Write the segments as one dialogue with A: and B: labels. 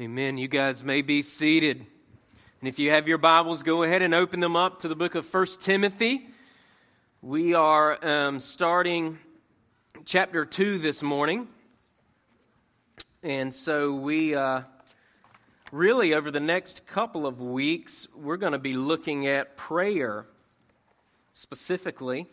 A: Amen. You guys may be seated. And if you have your Bibles, go ahead and open them up to the book of First Timothy. We are um, starting chapter 2 this morning. And so we uh, really, over the next couple of weeks, we're going to be looking at prayer specifically.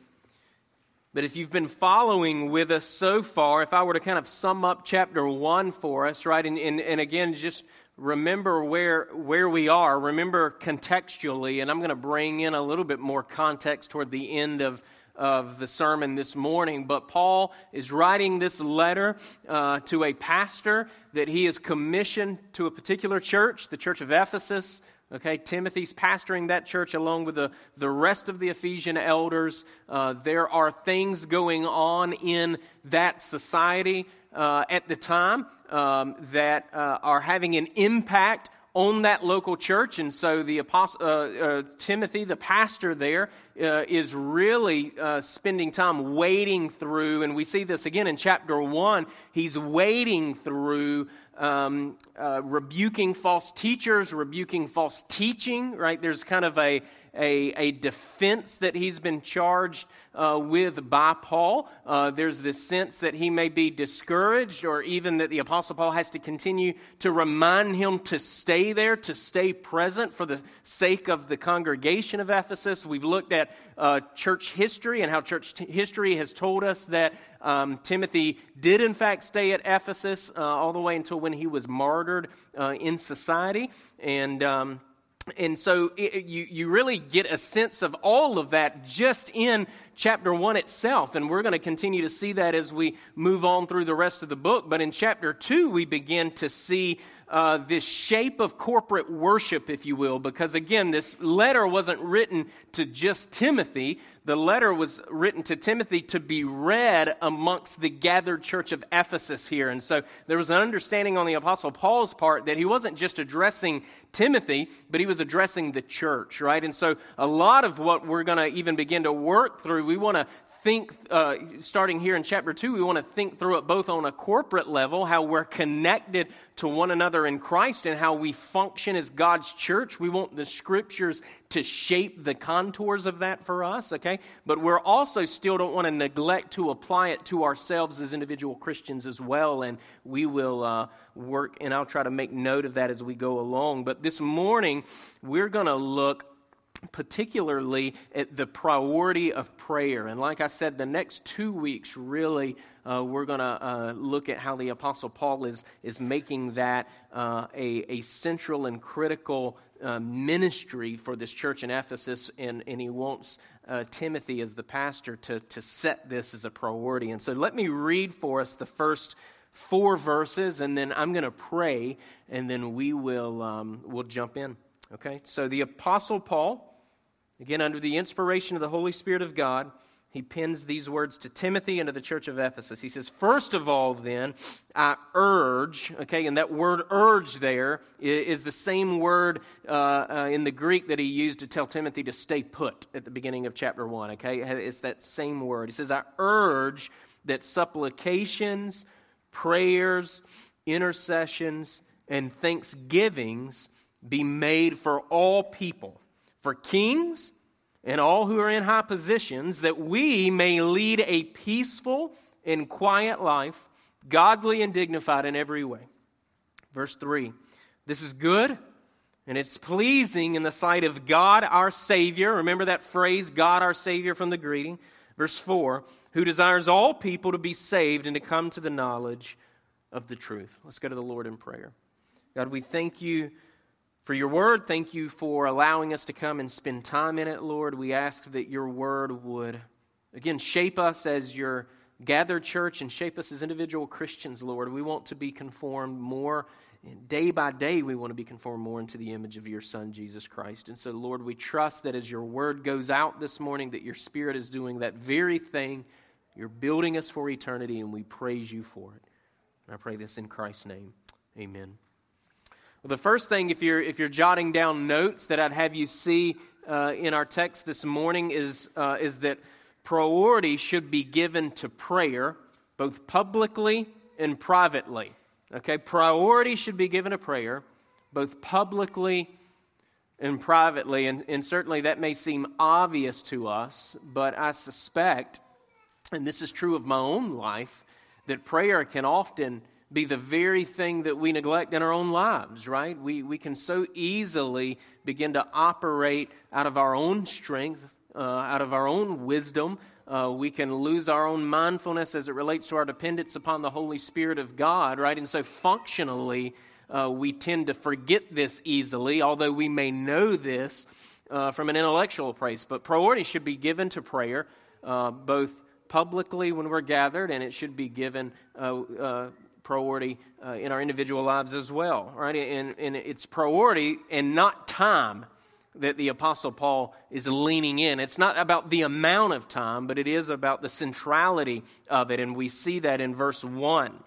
A: But if you've been following with us so far, if I were to kind of sum up chapter one for us, right, and, and, and again, just remember where, where we are, remember contextually, and I'm going to bring in a little bit more context toward the end of, of the sermon this morning. But Paul is writing this letter uh, to a pastor that he is commissioned to a particular church, the church of Ephesus. Okay, Timothy's pastoring that church along with the, the rest of the Ephesian elders. Uh, there are things going on in that society uh, at the time um, that uh, are having an impact on that local church. And so the apostle, uh, uh, Timothy, the pastor there, uh, is really uh, spending time wading through, and we see this again in chapter 1. He's wading through um, uh, rebuking false teachers, rebuking false teaching, right? There's kind of a, a, a defense that he's been charged uh, with by Paul. Uh, there's this sense that he may be discouraged, or even that the Apostle Paul has to continue to remind him to stay there, to stay present for the sake of the congregation of Ephesus. We've looked at uh, church history and how church t- history has told us that um, Timothy did, in fact, stay at Ephesus uh, all the way until when he was martyred uh, in society. And. Um, and so it, you, you really get a sense of all of that just in chapter 1 itself. And we're going to continue to see that as we move on through the rest of the book. But in chapter 2, we begin to see uh, this shape of corporate worship, if you will, because again, this letter wasn't written to just Timothy. The letter was written to Timothy to be read amongst the gathered church of Ephesus here. And so there was an understanding on the Apostle Paul's part that he wasn't just addressing Timothy, but he was addressing the church, right? And so a lot of what we're going to even begin to work through, we want to think, uh, starting here in chapter 2, we want to think through it both on a corporate level, how we're connected to one another in Christ, and how we function as God's church. We want the scriptures to shape the contours of that for us, okay? But we're also still don't want to neglect to apply it to ourselves as individual Christians as well, and we will uh, work, and I'll try to make note of that as we go along. But this morning, we're going to look particularly at the priority of prayer. And like I said, the next two weeks, really, uh, we're going to uh, look at how the Apostle Paul is, is making that uh, a, a central and critical uh, ministry for this church in Ephesus. And, and he wants uh, Timothy, as the pastor, to, to set this as a priority. And so let me read for us the first four verses, and then I'm going to pray, and then we will um, we'll jump in. Okay, so the Apostle Paul Again, under the inspiration of the Holy Spirit of God, he pins these words to Timothy and to the church of Ephesus. He says, First of all, then, I urge, okay, and that word urge there is the same word uh, uh, in the Greek that he used to tell Timothy to stay put at the beginning of chapter 1, okay? It's that same word. He says, I urge that supplications, prayers, intercessions, and thanksgivings be made for all people for kings and all who are in high positions, that we may lead a peaceful and quiet life, godly and dignified in every way. Verse 3 This is good and it's pleasing in the sight of God our Savior. Remember that phrase, God our Savior, from the greeting. Verse 4 Who desires all people to be saved and to come to the knowledge of the truth. Let's go to the Lord in prayer. God, we thank you for your word. Thank you for allowing us to come and spend time in it, Lord. We ask that your word would, again, shape us as your gathered church and shape us as individual Christians, Lord. We want to be conformed more. Day by day, we want to be conformed more into the image of your Son, Jesus Christ. And so, Lord, we trust that as your word goes out this morning, that your Spirit is doing that very thing. You're building us for eternity, and we praise you for it. And I pray this in Christ's name. Amen. Well, the first thing, if you're, if you're jotting down notes that I'd have you see uh, in our text this morning, is, uh, is that priority should be given to prayer, both publicly and privately. Okay, priority should be given to prayer, both publicly and privately. And, and certainly that may seem obvious to us, but I suspect, and this is true of my own life, that prayer can often be the very thing that we neglect in our own lives, right? We, we can so easily begin to operate out of our own strength, uh, out of our own wisdom. Uh, we can lose our own mindfulness as it relates to our dependence upon the Holy Spirit of God, right? And so, functionally, uh, we tend to forget this easily, although we may know this uh, from an intellectual place. But priority should be given to prayer, uh, both publicly when we're gathered, and it should be given uh, uh, priority uh, in our individual lives as well, right? And, and it's priority and not time that the Apostle Paul is leaning in. It's not about the amount of time, but it is about the centrality of it. And we see that in verse 1.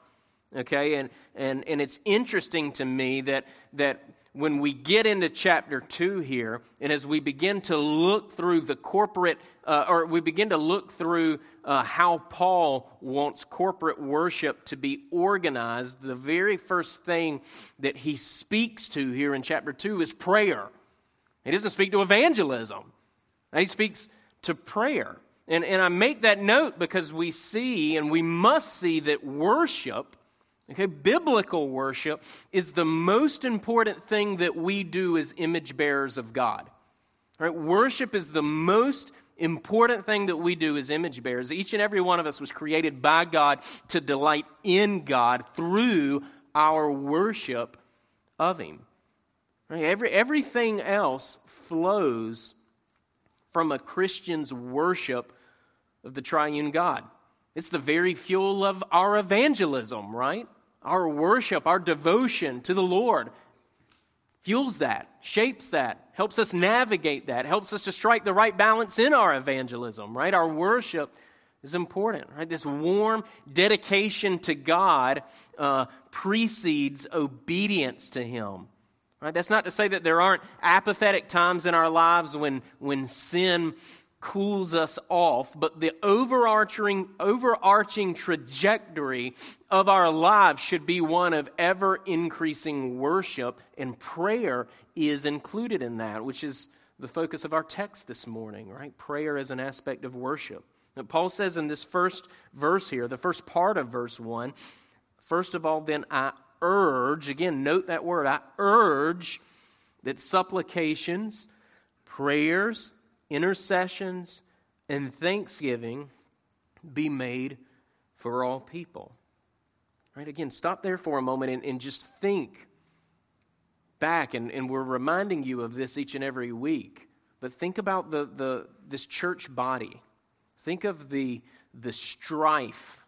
A: Okay? And, and, and it's interesting to me that, that when we get into chapter 2 here, and as we begin to look through the corporate, uh, or we begin to look through uh, how Paul wants corporate worship to be organized, the very first thing that he speaks to here in chapter 2 is prayer. He doesn't speak to evangelism, he speaks to prayer. And, and I make that note because we see and we must see that worship Okay, biblical worship is the most important thing that we do as image bearers of God. Right? Worship is the most important thing that we do as image bearers. Each and every one of us was created by God to delight in God through our worship of Him. Right? Every, everything else flows from a Christian's worship of the triune God. It's the very fuel of our evangelism, right? Our worship, our devotion to the Lord fuels that, shapes that, helps us navigate that, helps us to strike the right balance in our evangelism, right? Our worship is important, right? This warm dedication to God uh, precedes obedience to Him. Right? That's not to say that there aren't apathetic times in our lives when, when sin cools us off, but the overarching, overarching trajectory of our lives should be one of ever increasing worship, and prayer is included in that, which is the focus of our text this morning, right? Prayer is an aspect of worship. Now, Paul says in this first verse here, the first part of verse 1, first of all, then I urge, again, note that word, I urge that supplications, prayers, intercessions, and thanksgiving be made for all people. Right? Again, stop there for a moment and, and just think back, and, and we're reminding you of this each and every week. But think about the, the, this church body. Think of the, the strife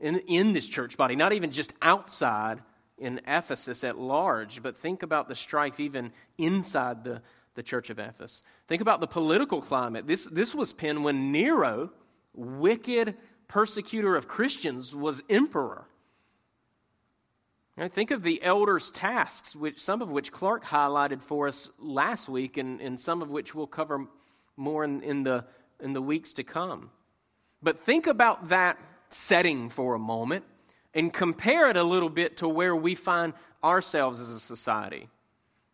A: in, in this church body, not even just outside in Ephesus at large, but think about the strife even inside the, the church of Ephesus. Think about the political climate. This, this was penned when Nero, wicked persecutor of Christians, was emperor. Right, think of the elders' tasks, which, some of which Clark highlighted for us last week, and, and some of which we'll cover more in, in, the, in the weeks to come. But think about that setting for a moment and compare it a little bit to where we find ourselves as a society.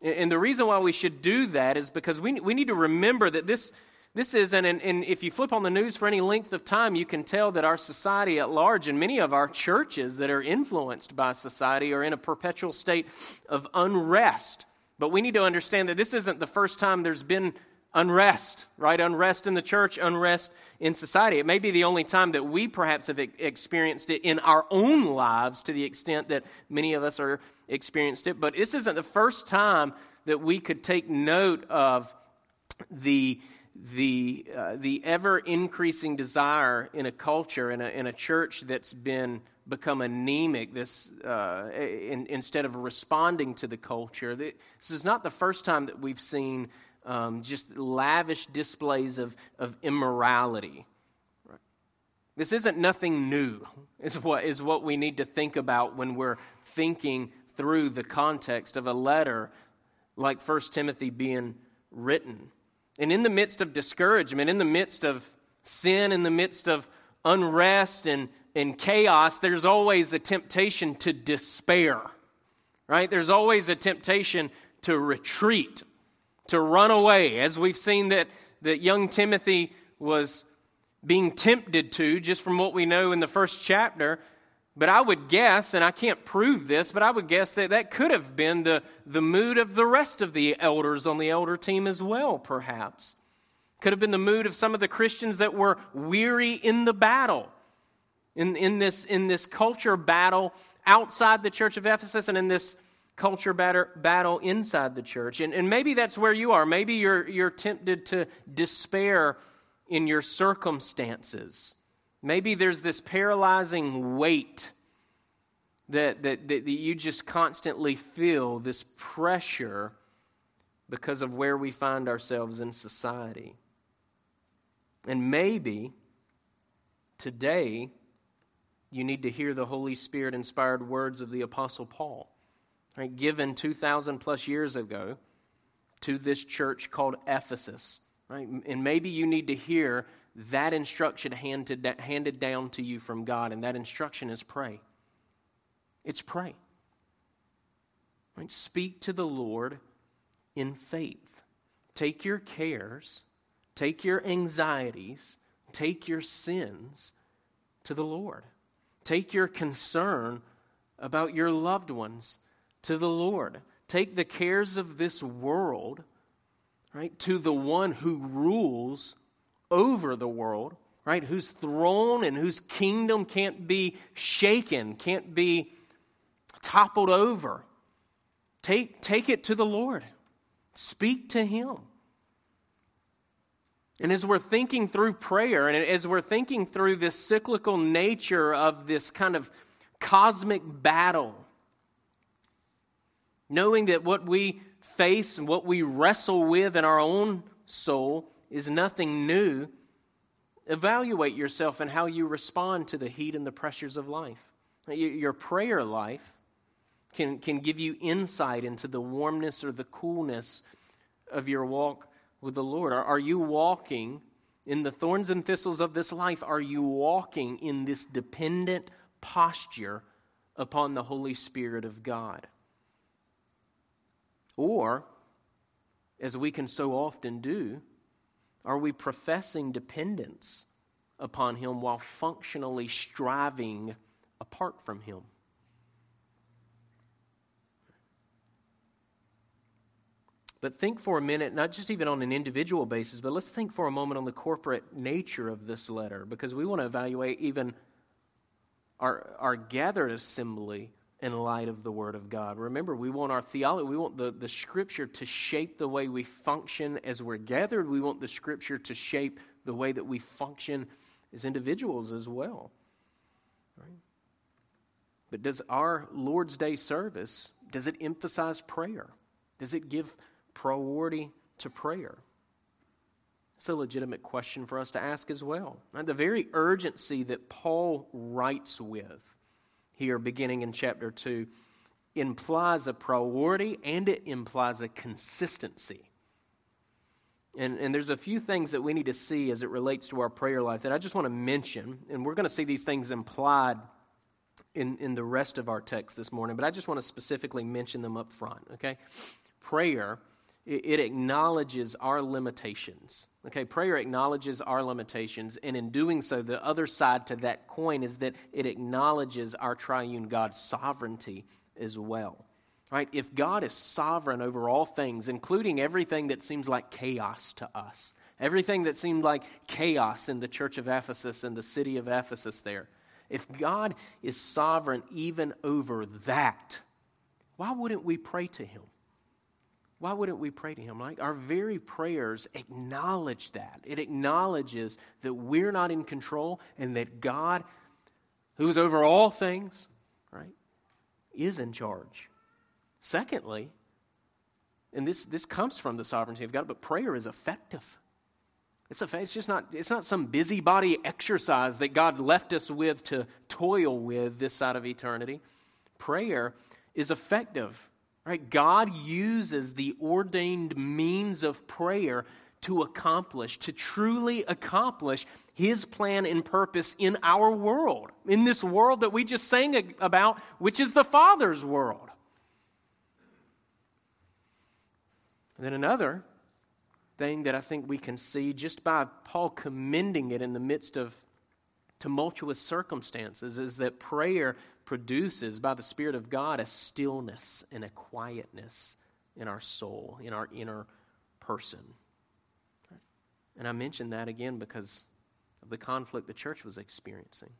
A: And the reason why we should do that is because we, we need to remember that this, this is, and, and if you flip on the news for any length of time, you can tell that our society at large and many of our churches that are influenced by society are in a perpetual state of unrest. But we need to understand that this isn't the first time there's been unrest, right? Unrest in the church, unrest in society. It may be the only time that we perhaps have experienced it in our own lives to the extent that many of us are experienced it, but this isn't the first time that we could take note of the the uh, the ever increasing desire in a culture in a in a church that's been become anemic this uh, in, instead of responding to the culture. This is not the first time that we've seen um, just lavish displays of, of immorality. This isn't nothing new is what is what we need to think about when we're thinking through the context of a letter like 1 Timothy being written. And in the midst of discouragement, in the midst of sin, in the midst of unrest and in chaos, there's always a temptation to despair, right? There's always a temptation to retreat, to run away, as we've seen that, that young Timothy was being tempted to, just from what we know in the first chapter. But I would guess, and I can't prove this, but I would guess that that could have been the, the mood of the rest of the elders on the elder team as well, perhaps. Could have been the mood of some of the Christians that were weary in the battle, in, in, this, in this culture battle outside the church of Ephesus and in this culture batter, battle inside the church. And, and maybe that's where you are. Maybe you're, you're tempted to despair in your circumstances. Maybe there's this paralyzing weight that, that, that, you just constantly feel, this pressure because of where we find ourselves in society. And maybe today you need to hear the Holy Spirit inspired words of the Apostle Paul, right, given 2,000 plus years ago to this church called Ephesus. Right? And maybe you need to hear that instruction handed, handed down to you from God, and that instruction is pray. It's pray. Right? Speak to the Lord in faith. Take your cares, take your anxieties, take your sins to the Lord. Take your concern about your loved ones to the Lord. Take the cares of this world right, to the one who rules over the world, right, whose throne and whose kingdom can't be shaken, can't be toppled over. Take, take it to the Lord, speak to Him. And as we're thinking through prayer, and as we're thinking through this cyclical nature of this kind of cosmic battle, knowing that what we face and what we wrestle with in our own soul is nothing new, evaluate yourself and how you respond to the heat and the pressures of life. Your prayer life can, can give you insight into the warmness or the coolness of your walk with the Lord. Are, are you walking in the thorns and thistles of this life? Are you walking in this dependent posture upon the Holy Spirit of God? Or, as we can so often do, are we professing dependence upon Him while functionally striving apart from Him? But think for a minute, not just even on an individual basis, but let's think for a moment on the corporate nature of this letter, because we want to evaluate even our, our gathered assembly in light of the Word of God. Remember, we want our theology, we want the, the Scripture to shape the way we function as we're gathered. We want the Scripture to shape the way that we function as individuals as well. Right? But does our Lord's Day service, does it emphasize prayer? Does it give priority to prayer? It's a legitimate question for us to ask as well. The very urgency that Paul writes with here, beginning in chapter 2, implies a priority and it implies a consistency. And, and there's a few things that we need to see as it relates to our prayer life that I just want to mention. And we're going to see these things implied in, in the rest of our text this morning, but I just want to specifically mention them up front, okay? Prayer, it, acknowledges our limitations. Okay, prayer acknowledges our limitations, and in doing so, the other side to that coin is that it acknowledges our triune God's sovereignty as well. Right? If God is sovereign over all things, including everything that seems like chaos to us, everything that seemed like chaos in the church of Ephesus and the city of Ephesus there, if God is sovereign even over that, why wouldn't we pray to Him? Why wouldn't we pray to Him? Like our very prayers acknowledge that. It acknowledges that we're not in control and that God, who is over all things, right, is in charge. Secondly, and this, this comes from the sovereignty of God, but prayer is effective. It's, a, it's just not, it's not some busybody exercise that God left us with to toil with this side of eternity. Prayer is effective. Right? God uses the ordained means of prayer to accomplish, to truly accomplish His plan and purpose in our world, in this world that we just sang about, which is the Father's world. And then another thing that I think we can see just by Paul commending it in the midst of tumultuous circumstances is that prayer produces, by the Spirit of God, a stillness and a quietness in our soul, in our inner person. And I mention that again because of the conflict the church was experiencing.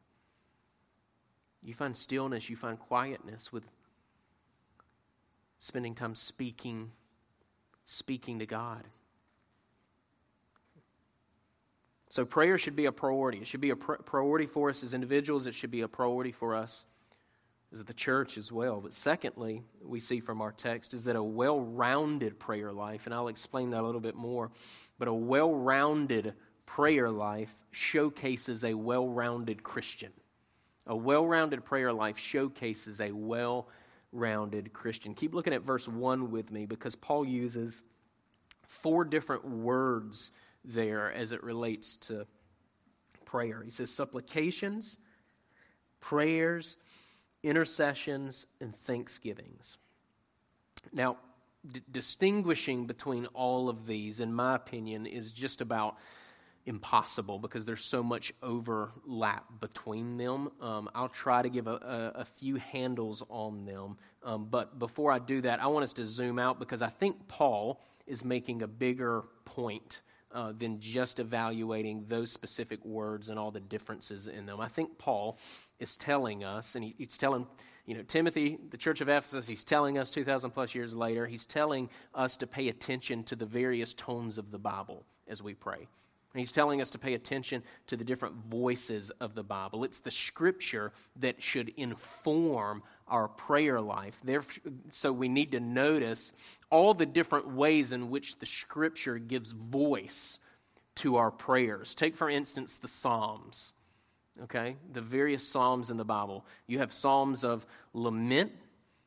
A: You find stillness, you find quietness with spending time speaking, speaking to God. So, prayer should be a priority. It should be a priority for us as individuals, it should be a priority for us as the church as well. But secondly, we see from our text is that a well rounded prayer life, and I'll explain that a little bit more, but a well rounded prayer life showcases a well rounded Christian. A well rounded prayer life showcases a well rounded Christian. Keep looking at verse 1 with me because Paul uses four different words there as it relates to prayer. He says supplications, prayers, intercessions, and thanksgivings. Now, d- distinguishing between all of these, in my opinion, is just about impossible because there's so much overlap between them. Um, I'll try to give a, a, a few handles on them. Um, but before I do that, I want us to zoom out because I think Paul is making a bigger point uh, than just evaluating those specific words and all the differences in them. I think Paul is telling us, and he, he's telling, you know, Timothy, the church of Ephesus, he's telling us 2,000 plus years later, he's telling us to pay attention to the various tones of the Bible as we pray. And he's telling us to pay attention to the different voices of the Bible. It's the scripture that should inform our prayer life. so we need to notice all the different ways in which the scripture gives voice to our prayers. Take, for instance, the Psalms. Okay? The various Psalms in the Bible. You have Psalms of lament,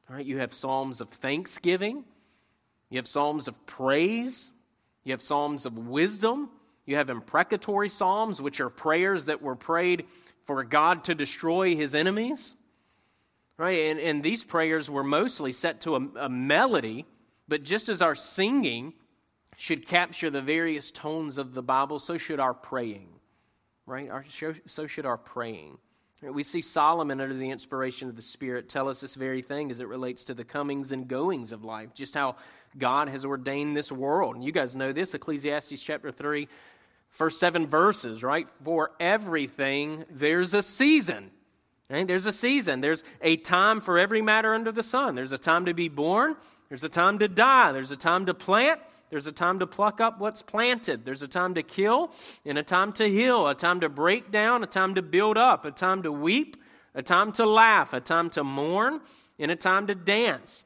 A: right? You have Psalms of thanksgiving. You have Psalms of praise. You have Psalms of wisdom. You have imprecatory psalms, which are prayers that were prayed for God to destroy his enemies. Right? And, and these prayers were mostly set to a, a melody, but just as our singing should capture the various tones of the Bible, so should our praying. Right? Our, so should our praying. We see Solomon, under the inspiration of the Spirit, tell us this very thing as it relates to the comings and goings of life, just how God has ordained this world. And you guys know this Ecclesiastes chapter 3, First seven verses, right? For everything, there's a season. Right? There's a season. There's a time for every matter under the sun. There's a time to be born. There's a time to die. There's a time to plant. There's a time to pluck up what's planted. There's a time to kill and a time to heal, a time to break down, a time to build up, a time to weep, a time to laugh, a time to mourn, and a time to dance,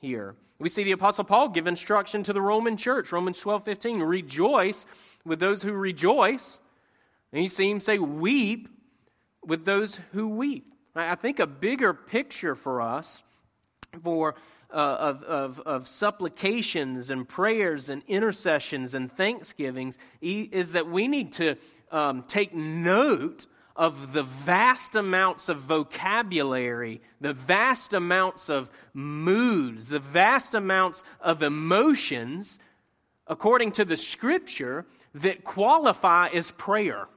A: here. We see the Apostle Paul give instruction to the Roman church, Romans 12 15, rejoice with those who rejoice. And you see him say, weep with those who weep. I think a bigger picture for us for uh, of, of, of supplications and prayers and intercessions and thanksgivings is that we need to um, take note of the vast amounts of vocabulary, the vast amounts of moods, the vast amounts of emotions, according to the scripture, that qualify as prayer,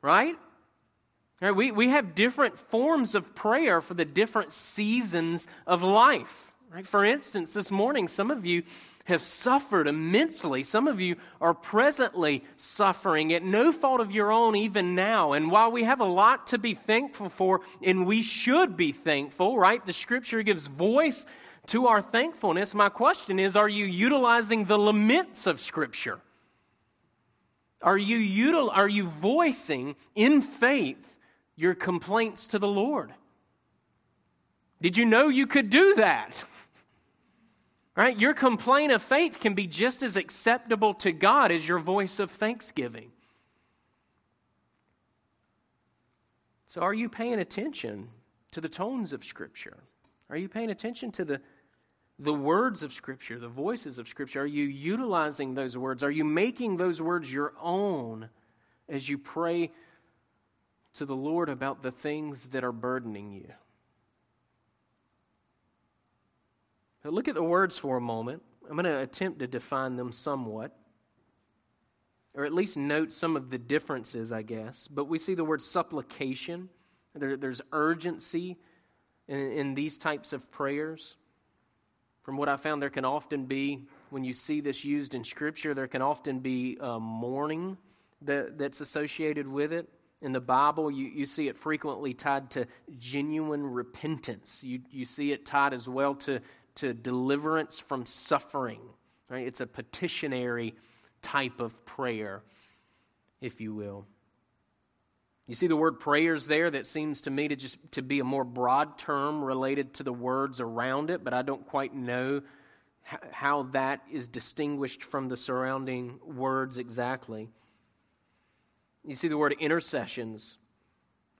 A: right? Right, we, we have different forms of prayer for the different seasons of life. Right? For instance, this morning, some of you have suffered immensely. Some of you are presently suffering at no fault of your own, even now. And while we have a lot to be thankful for, and we should be thankful, right? The scripture gives voice to our thankfulness. My question is are you utilizing the laments of scripture? Are you, util- are you voicing in faith your complaints to the Lord. Did you know you could do that? Right? Your complaint of faith can be just as acceptable to God as your voice of thanksgiving. So, are you paying attention to the tones of Scripture? Are you paying attention to the, the words of Scripture, the voices of Scripture? Are you utilizing those words? Are you making those words your own as you pray to the Lord about the things that are burdening you? But look at the words for a moment. I'm going to attempt to define them somewhat, or at least note some of the differences, I guess. But we see the word supplication, there, there's urgency in, in these types of prayers. From what I found, there can often be, when you see this used in Scripture, there can often be mourning that, that's associated with it. In the Bible, you, you see it frequently tied to genuine repentance. You, you see it tied as well to to deliverance from suffering. Right? It's a petitionary type of prayer, if you will. You see the word prayers there that seems to me to just to be a more broad term related to the words around it, but I don't quite know how that is distinguished from the surrounding words exactly. You see the word intercessions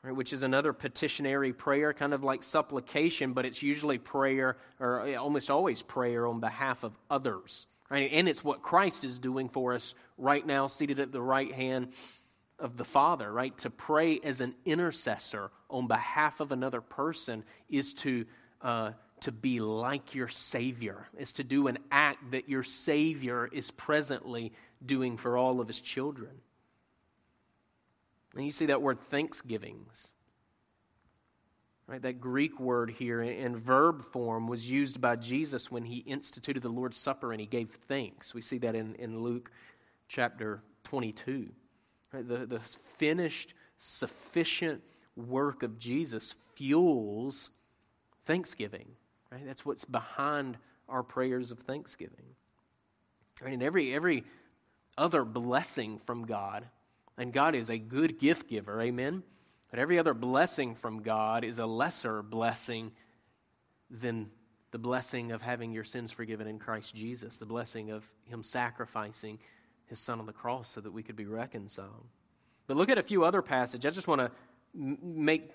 A: right, which is another petitionary prayer, kind of like supplication, but it's usually prayer, or almost always prayer on behalf of others. Right? And it's what Christ is doing for us right now, seated at the right hand of the Father, right? To pray as an intercessor on behalf of another person is to, uh, to be like your Savior, is to do an act that your Savior is presently doing for all of his children. And you see that word thanksgivings. Right, that Greek word here in verb form was used by Jesus when he instituted the Lord's Supper and he gave thanks. We see that in, in Luke chapter 22. Right, the, the finished, sufficient work of Jesus fuels thanksgiving. Right? That's what's behind our prayers of thanksgiving. Right? And every, every other blessing from God and God is a good gift giver, amen? But every other blessing from God is a lesser blessing than the blessing of having your sins forgiven in Christ Jesus, the blessing of Him sacrificing His Son on the cross so that we could be reconciled. But look at a few other passages. I just want to make,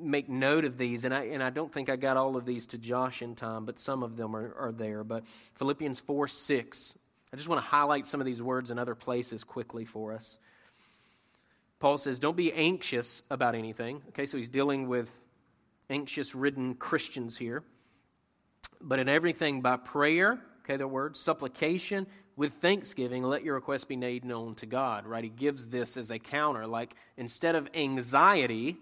A: make note of these, and I, and I don't think I got all of these to Josh in time, but some of them are, are there. But Philippians 4 6. I just want to highlight some of these words in other places quickly for us. Paul says, Don't be anxious about anything. Okay, so he's dealing with anxious ridden Christians here. But in everything by prayer, okay, the word, supplication, with thanksgiving, let your requests be made known to God, right? He gives this as a counter. Like, instead of anxiety,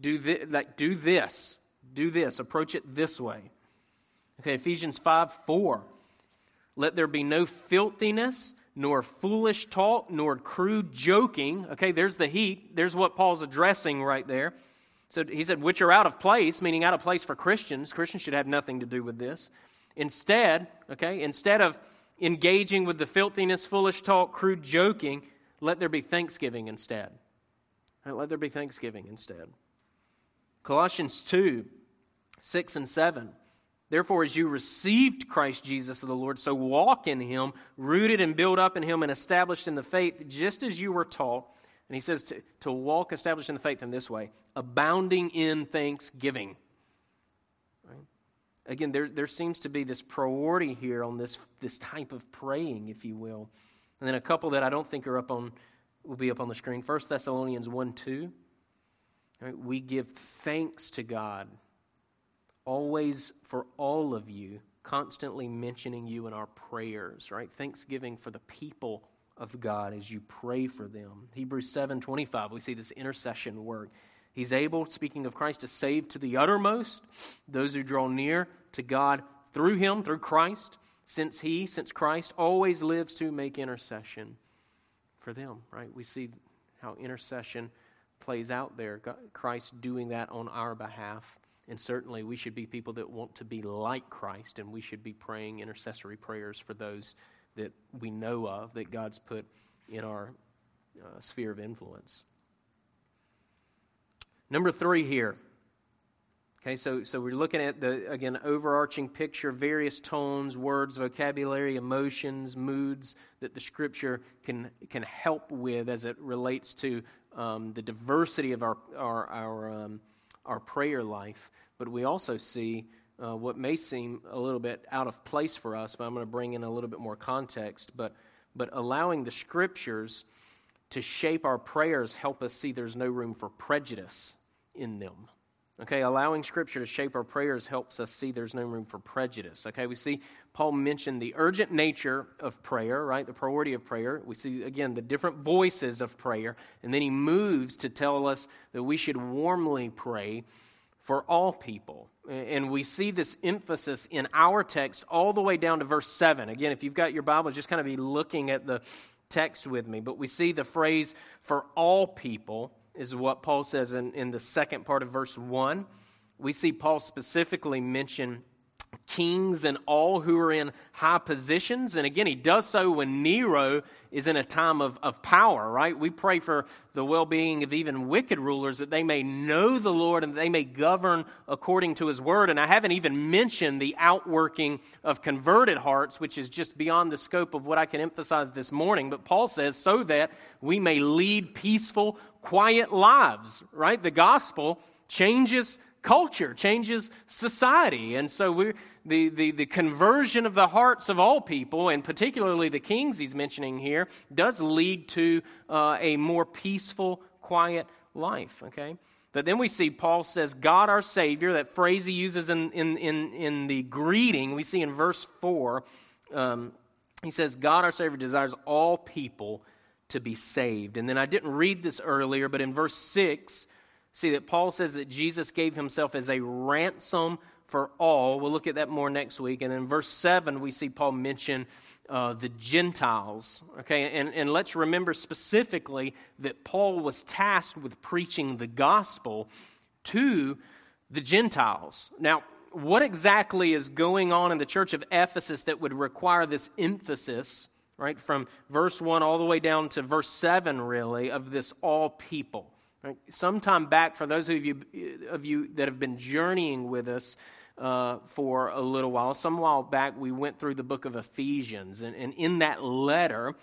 A: do, thi- like, do this. Do this. Approach it this way. Okay, Ephesians 5 4. Let there be no filthiness nor foolish talk, nor crude joking. Okay, there's the heat. There's what Paul's addressing right there. So he said, which are out of place, meaning out of place for Christians. Christians should have nothing to do with this. Instead, okay, instead of engaging with the filthiness, foolish talk, crude joking, let there be thanksgiving instead. Let there be thanksgiving instead. Colossians 2 6 and 7. Therefore, as you received Christ Jesus the Lord, so walk in him, rooted and built up in him and established in the faith, just as you were taught. And he says to, to walk established in the faith in this way abounding in thanksgiving. Right? Again, there, there seems to be this priority here on this, this type of praying, if you will. And then a couple that I don't think are up on, will be up on the screen. First Thessalonians 1 2. Right? We give thanks to God always for all of you, constantly mentioning you in our prayers, right? Thanksgiving for the people of God as you pray for them. Hebrews 7 25, we see this intercession work. He's able, speaking of Christ, to save to the uttermost those who draw near to God through him, through Christ, since he, since Christ, always lives to make intercession for them, right? We see how intercession plays out there. Christ doing that on our behalf and certainly, we should be people that want to be like Christ, and we should be praying intercessory prayers for those that we know of that God's put in our uh, sphere of influence. Number three here. Okay, so, so we're looking at the, again, overarching picture, various tones, words, vocabulary, emotions, moods that the scripture can, can help with as it relates to um, the diversity of our, our, our, um, our prayer life. But we also see uh, what may seem a little bit out of place for us, but I'm going to bring in a little bit more context. But, but allowing the scriptures to shape our prayers help us see there's no room for prejudice in them. Okay, allowing Scripture to shape our prayers helps us see there's no room for prejudice. Okay, we see Paul mentioned the urgent nature of prayer, right? The priority of prayer. We see, again, the different voices of prayer. And then he moves to tell us that we should warmly pray for all people. And we see this emphasis in our text all the way down to verse 7. Again, if you've got your Bibles, just kind of be looking at the text with me. But we see the phrase for all people is what Paul says in, in the second part of verse 1. We see Paul specifically mention kings and all who are in high positions. And again, he does so when Nero is in a time of, of power, right? We pray for the well being of even wicked rulers that they may know the Lord and they may govern according to his word. And I haven't even mentioned the outworking of converted hearts, which is just beyond the scope of what I can emphasize this morning. But Paul says, so that we may lead peaceful, quiet lives, right? The gospel changes culture, changes society. And so we're, the, the, the conversion of the hearts of all people, and particularly the kings he's mentioning here, does lead to uh, a more peaceful, quiet life. Okay? But then we see Paul says, God our Savior, that phrase he uses in, in, in, in the greeting, we see in verse 4, um, he says, God our Savior desires all people to be saved. And then I didn't read this earlier, but in verse 6, See that Paul says that Jesus gave himself as a ransom for all. We'll look at that more next week. And in verse 7, we see Paul mention uh, the Gentiles. Okay, and, and let's remember specifically that Paul was tasked with preaching the gospel to the Gentiles. Now, what exactly is going on in the church of Ephesus that would require this emphasis, right, from verse 1 all the way down to verse 7, really, of this all people? Right? Sometime back, for those of you, of you that have been journeying with us uh, for a little while, some while back, we went through the book of Ephesians. And, and in that letter,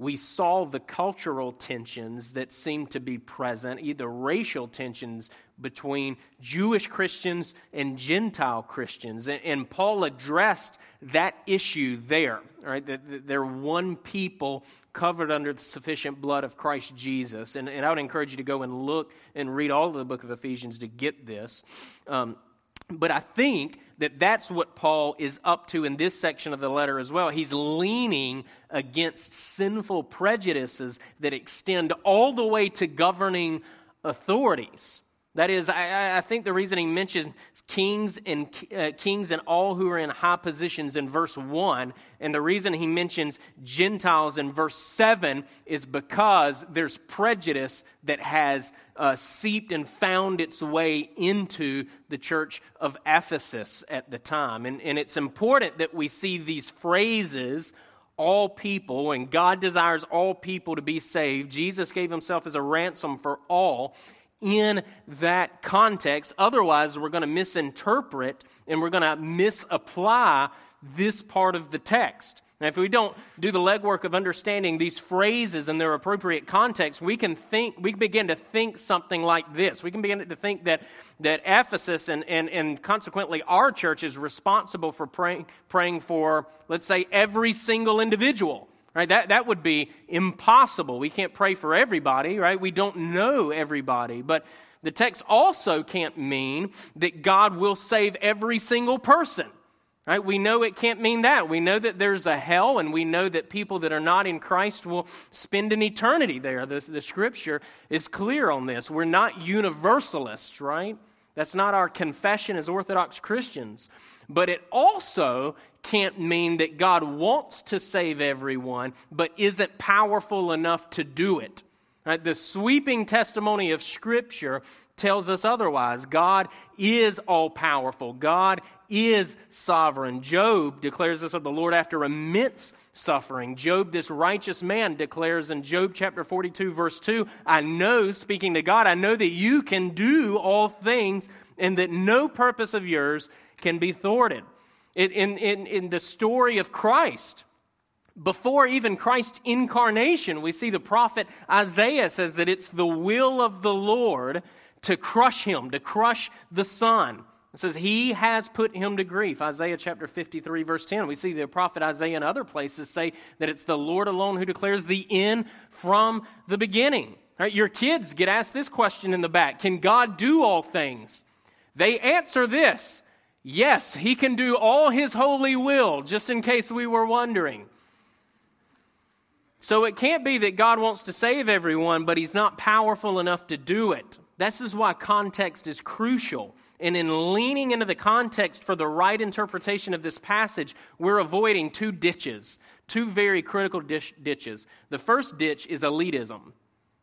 A: we saw the cultural tensions that seemed to be present, either racial tensions between Jewish Christians and Gentile Christians. And, Paul addressed that issue there, right? That, they're one people covered under the sufficient blood of Christ Jesus. And, and I would encourage you to go and look and read all of the book of Ephesians to get this. Um, but I think that that's what Paul is up to in this section of the letter as well. He's leaning against sinful prejudices that extend all the way to governing authorities. That is, I, I, think the reason he mentions kings and uh, kings and all who are in high positions in verse one, and the reason he mentions Gentiles in verse seven is because there's prejudice that has uh, seeped and found its way into the church of Ephesus at the time, and, and it's important that we see these phrases all people, and God desires all people to be saved. Jesus gave himself as a ransom for all in that context. Otherwise, we're going to misinterpret and we're going to misapply this part of the text. Now, if we don't do the legwork of understanding these phrases in their appropriate context, we can think, we begin to think something like this. We can begin to think that, that Ephesus and, and, and consequently our church is responsible for praying, praying for, let's say, every single individual. Right? That, that would be impossible. We can't pray for everybody, right? We don't know everybody. But the text also can't mean that God will save every single person. Right? We know it can't mean that. We know that there's a hell, and we know that people that are not in Christ will spend an eternity there. The, the scripture is clear on this. We're not universalists, right? That's not our confession as Orthodox Christians. But it also can't mean that God wants to save everyone, but isn't powerful enough to do it. Right? The sweeping testimony of Scripture tells us otherwise. God is all powerful. God is sovereign. Job declares this of the Lord after immense suffering. Job, this righteous man, declares in Job chapter 42, verse 2 I know, speaking to God, I know that you can do all things and that no purpose of yours can be thwarted. In, in, in the story of Christ, before even Christ's incarnation, we see the prophet Isaiah says that it's the will of the Lord to crush him, to crush the Son. It says, He has put him to grief. Isaiah chapter 53, verse 10. We see the prophet Isaiah in other places say that it's the Lord alone who declares the end from the beginning. Right, your kids get asked this question in the back Can God do all things? They answer this Yes, He can do all His holy will, just in case we were wondering. So it can't be that God wants to save everyone, but He's not powerful enough to do it. This is why context is crucial. And in leaning into the context for the right interpretation of this passage, we're avoiding two ditches, two very critical ditches. The first ditch is elitism.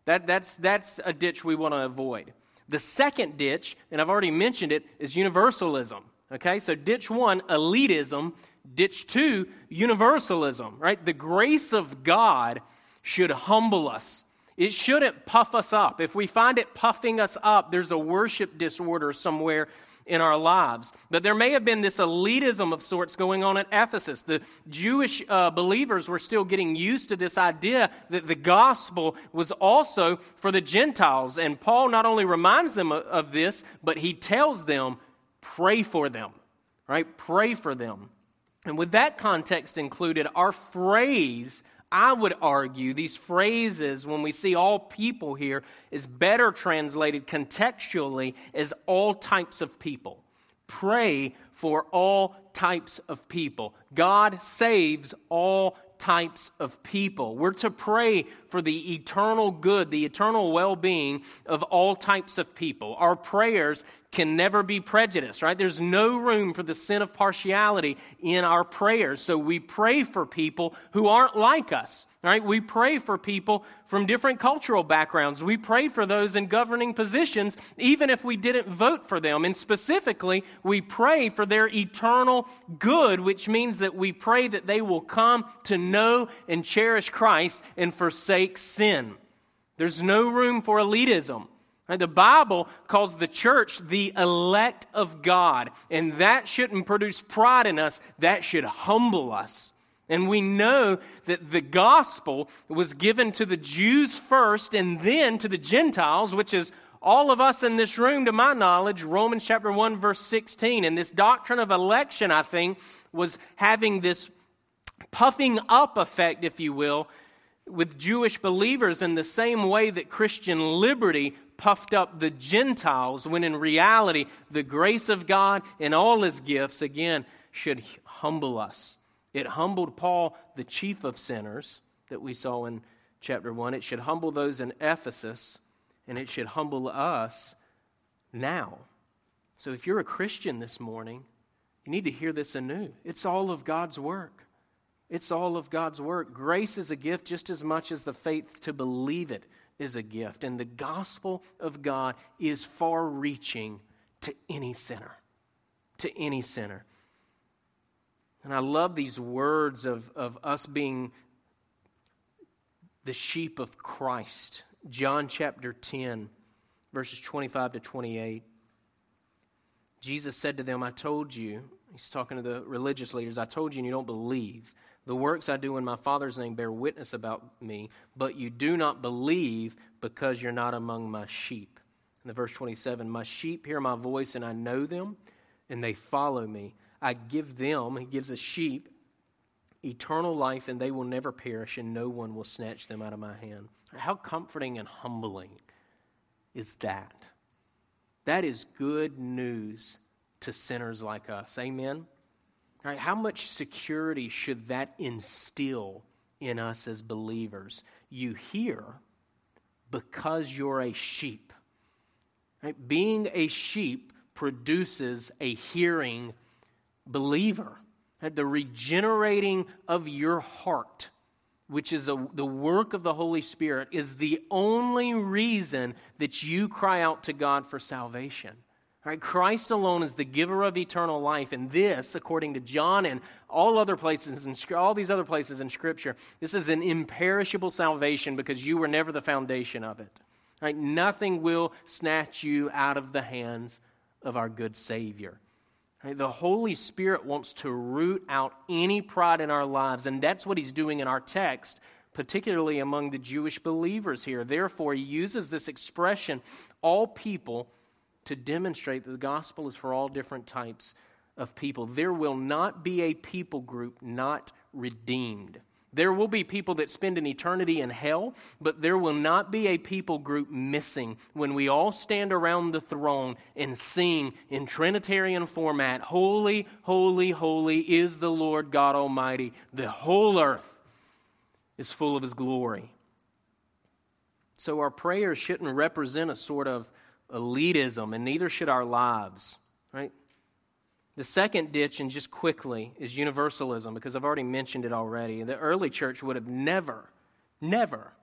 A: That, that's, that's a ditch we want to avoid. The second ditch, and I've already mentioned it, is universalism. Okay, so ditch one, elitism. Ditch two, universalism, right? The grace of God should humble us it shouldn't puff us up. If we find it puffing us up, there's a worship disorder somewhere in our lives. But there may have been this elitism of sorts going on at Ephesus. The Jewish uh, believers were still getting used to this idea that the gospel was also for the Gentiles. And Paul not only reminds them of, of this, but he tells them, pray for them, right? Pray for them. And with that context included, our phrase I would argue these phrases, when we see all people here, is better translated contextually as all types of people. Pray for all types of people. God saves all types of people. We're to pray for the eternal good, the eternal well being of all types of people. Our prayers can never be prejudiced, right? There's no room for the sin of partiality in our prayers. So we pray for people who aren't like us, right? We pray for people from different cultural backgrounds. We pray for those in governing positions, even if we didn't vote for them. And specifically, we pray for their eternal good, which means that we pray that they will come to know and cherish Christ and forsake sin. There's no room for elitism. The Bible calls the church the elect of God, and that shouldn't produce pride in us, that should humble us. And we know that the gospel was given to the Jews first and then to the Gentiles, which is all of us in this room, to my knowledge, Romans chapter 1, verse 16. And this doctrine of election, I think, was having this puffing up effect, if you will, with Jewish believers in the same way that Christian liberty puffed up the Gentiles, when in reality, the grace of God and all his gifts, again, should humble us. It humbled Paul, the chief of sinners, that we saw in chapter 1. It should humble those in Ephesus, and it should humble us now. So if you're a Christian this morning, you need to hear this anew. It's all of God's work. It's all of God's work. Grace is a gift just as much as the faith to believe it is a gift. And the gospel of God is far reaching to any sinner. To any sinner. And I love these words of, of us being the sheep of Christ. John chapter 10, verses 25 to 28. Jesus said to them, I told you, he's talking to the religious leaders, I told you and you don't believe. The works I do in my Father's name bear witness about me, but you do not believe because you're not among my sheep. In the verse 27, my sheep hear my voice and I know them and they follow me. I give them, he gives a sheep, eternal life and they will never perish and no one will snatch them out of my hand. How comforting and humbling is that? That is good news to sinners like us. Amen. Right, how much security should that instill in us as believers? You hear because you're a sheep. Right? Being a sheep produces a hearing believer. Right? The regenerating of your heart, which is a, the work of the Holy Spirit, is the only reason that you cry out to God for salvation. Right? Christ alone is the giver of eternal life, and this, according to John and all other places and all these other places in Scripture, this is an imperishable salvation because you were never the foundation of it. Right? Nothing will snatch you out of the hands of our good Savior. Right? The Holy Spirit wants to root out any pride in our lives, and that's what He's doing in our text particularly among the Jewish believers here. Therefore, he uses this expression, all people, to demonstrate that the gospel is for all different types of people. There will not be a people group not redeemed. There will be people that spend an eternity in hell, but there will not be a people group missing when we all stand around the throne and sing in Trinitarian format Holy, holy, holy is the Lord God Almighty. The whole earth is full of His glory. So our prayers shouldn't represent a sort of elitism, and neither should our lives, right? The second ditch, and just quickly, is universalism, because I've already mentioned it already. The early church would have never, never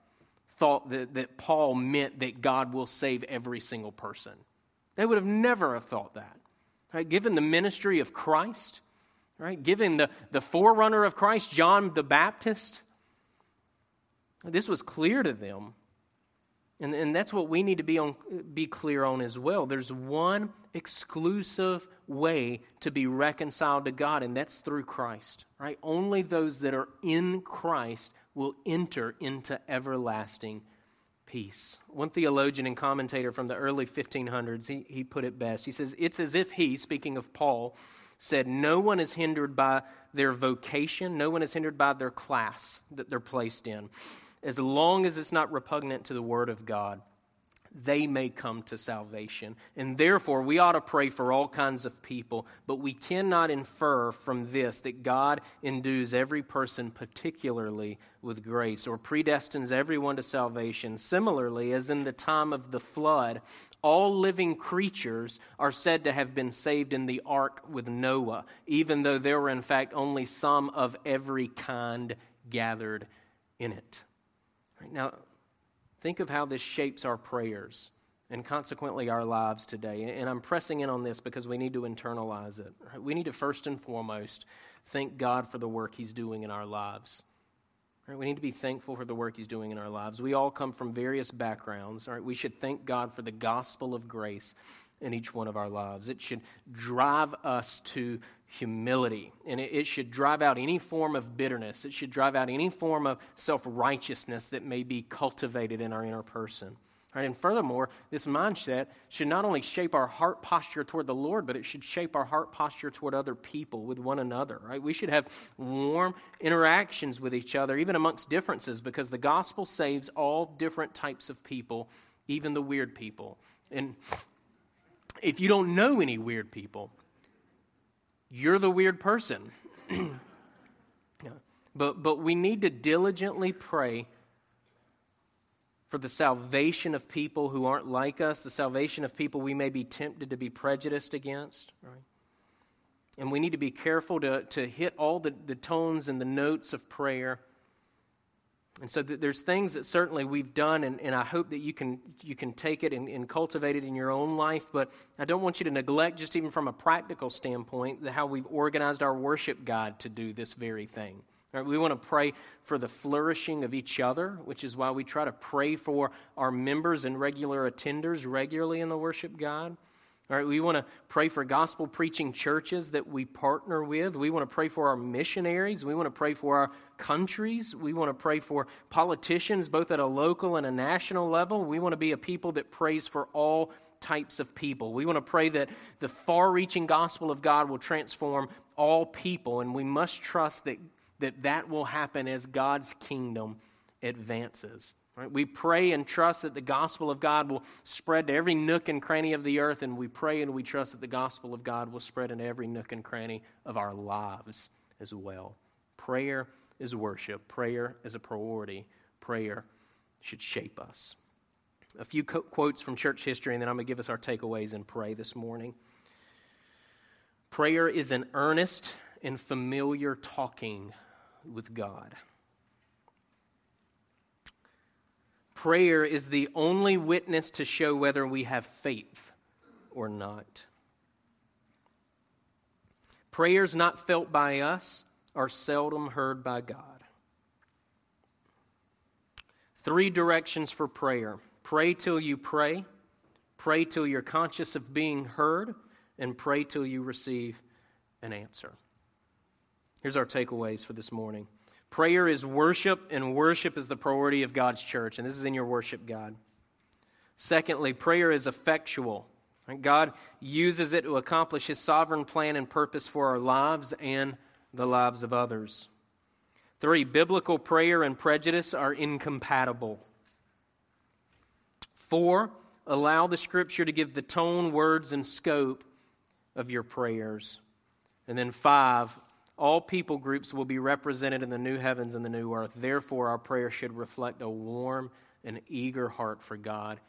A: thought that, that Paul meant that God will save every single person. They would have never have thought that. Right? Given the ministry of Christ, right? Given the, the forerunner of Christ, John the Baptist, this was clear to them and, and that's what we need to be, on, be clear on as well. There's one exclusive way to be reconciled to God, and that's through Christ, right? Only those that are in Christ will enter into everlasting peace. One theologian and commentator from the early 1500s, he, he put it best. He says, It's as if he, speaking of Paul, said, No one is hindered by their vocation, no one is hindered by their class that they're placed in as long as it's not repugnant to the Word of God, they may come to salvation. And therefore, we ought to pray for all kinds of people, but we cannot infer from this that God endues every person particularly with grace or predestines everyone to salvation. Similarly, as in the time of the flood, all living creatures are said to have been saved in the ark with Noah, even though there were in fact only some of every kind gathered in it. Now, think of how this shapes our prayers and consequently our lives today. And I'm pressing in on this because we need to internalize it. We need to first and foremost thank God for the work He's doing in our lives. Right? We need to be thankful for the work He's doing in our lives. We all come from various backgrounds. Right? We should thank God for the gospel of grace in each one of our lives. It should drive us to humility, and it, it should drive out any form of bitterness. It should drive out any form of self righteousness that may be cultivated in our inner person. Right? And furthermore, this mindset should not only shape our heart posture toward the Lord, but it should shape our heart posture toward other people, with one another. Right? We should have warm interactions with each other, even amongst differences, because the gospel saves all different types of people, even the weird people. And if you don't know any weird people, you're the weird person. but, but we need to diligently pray for the salvation of people who aren't like us, the salvation of people we may be tempted to be prejudiced against. Right? And we need to be careful to, to hit all the, the tones and the notes of prayer and so th- there's things that certainly we've done, and, and I hope that you can, you can take it and, and, cultivate it in your own life. But I don't want you to neglect, just even from a practical standpoint, how we've organized our worship guide to do this very thing. Right, we want to pray for the flourishing of each other, which is why we try to pray for our members and regular attenders regularly in the worship guide. All right, we want to pray for gospel preaching churches that we partner with. We want to pray for our missionaries. We want to pray for our countries. We want to pray for politicians, both at a local and a national level. We want to be a people that prays for all types of people. We want to pray that the far reaching gospel of God will transform all people, and we must trust that that, that will happen as God's kingdom advances. Right? We pray and trust that the gospel of God will spread to every nook and cranny of the earth, and we pray and we trust that the gospel of God will spread in every nook and cranny of our lives as well. Prayer is worship, prayer is a priority, prayer should shape us. A few co- quotes from church history, and then I'm going to give us our takeaways and pray this morning. Prayer is an earnest and familiar talking with God. Prayer is the only witness to show whether we have faith or not. Prayers not felt by us are seldom heard by God. Three directions for prayer pray till you pray, pray till you're conscious of being heard, and pray till you receive an answer. Here's our takeaways for this morning prayer is worship, and worship is the priority of God's church, and this is in your worship God. Secondly, prayer is effectual. God uses it to accomplish His sovereign plan and purpose for our lives and the lives of others. Three, biblical prayer and prejudice are incompatible. Four, allow the Scripture to give the tone, words, and scope of your prayers. And then five, all people groups will be represented in the new heavens and the new earth. Therefore, our prayer should reflect a warm and eager heart for God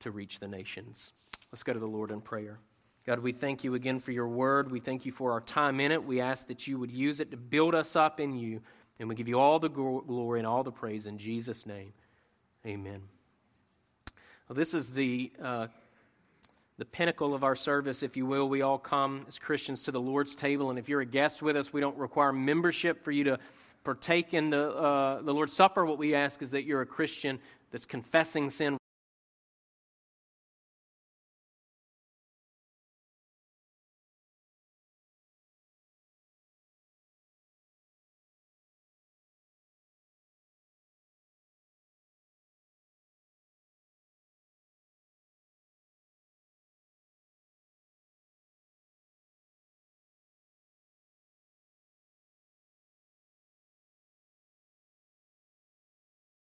A: to reach the nations. Let's go to the Lord in prayer. God, we thank you again for your word. We thank you for our time in it. We ask that you would use it to build us up in you. And we give you all the glory and all the praise in Jesus' name. Amen. Well, this is the, uh, the pinnacle of our service, if you will. We all come as Christians to the Lord's table. And if you're a guest with us, we don't require membership for you to partake in the, uh, the Lord's Supper. What we ask is that you're a Christian that's confessing sin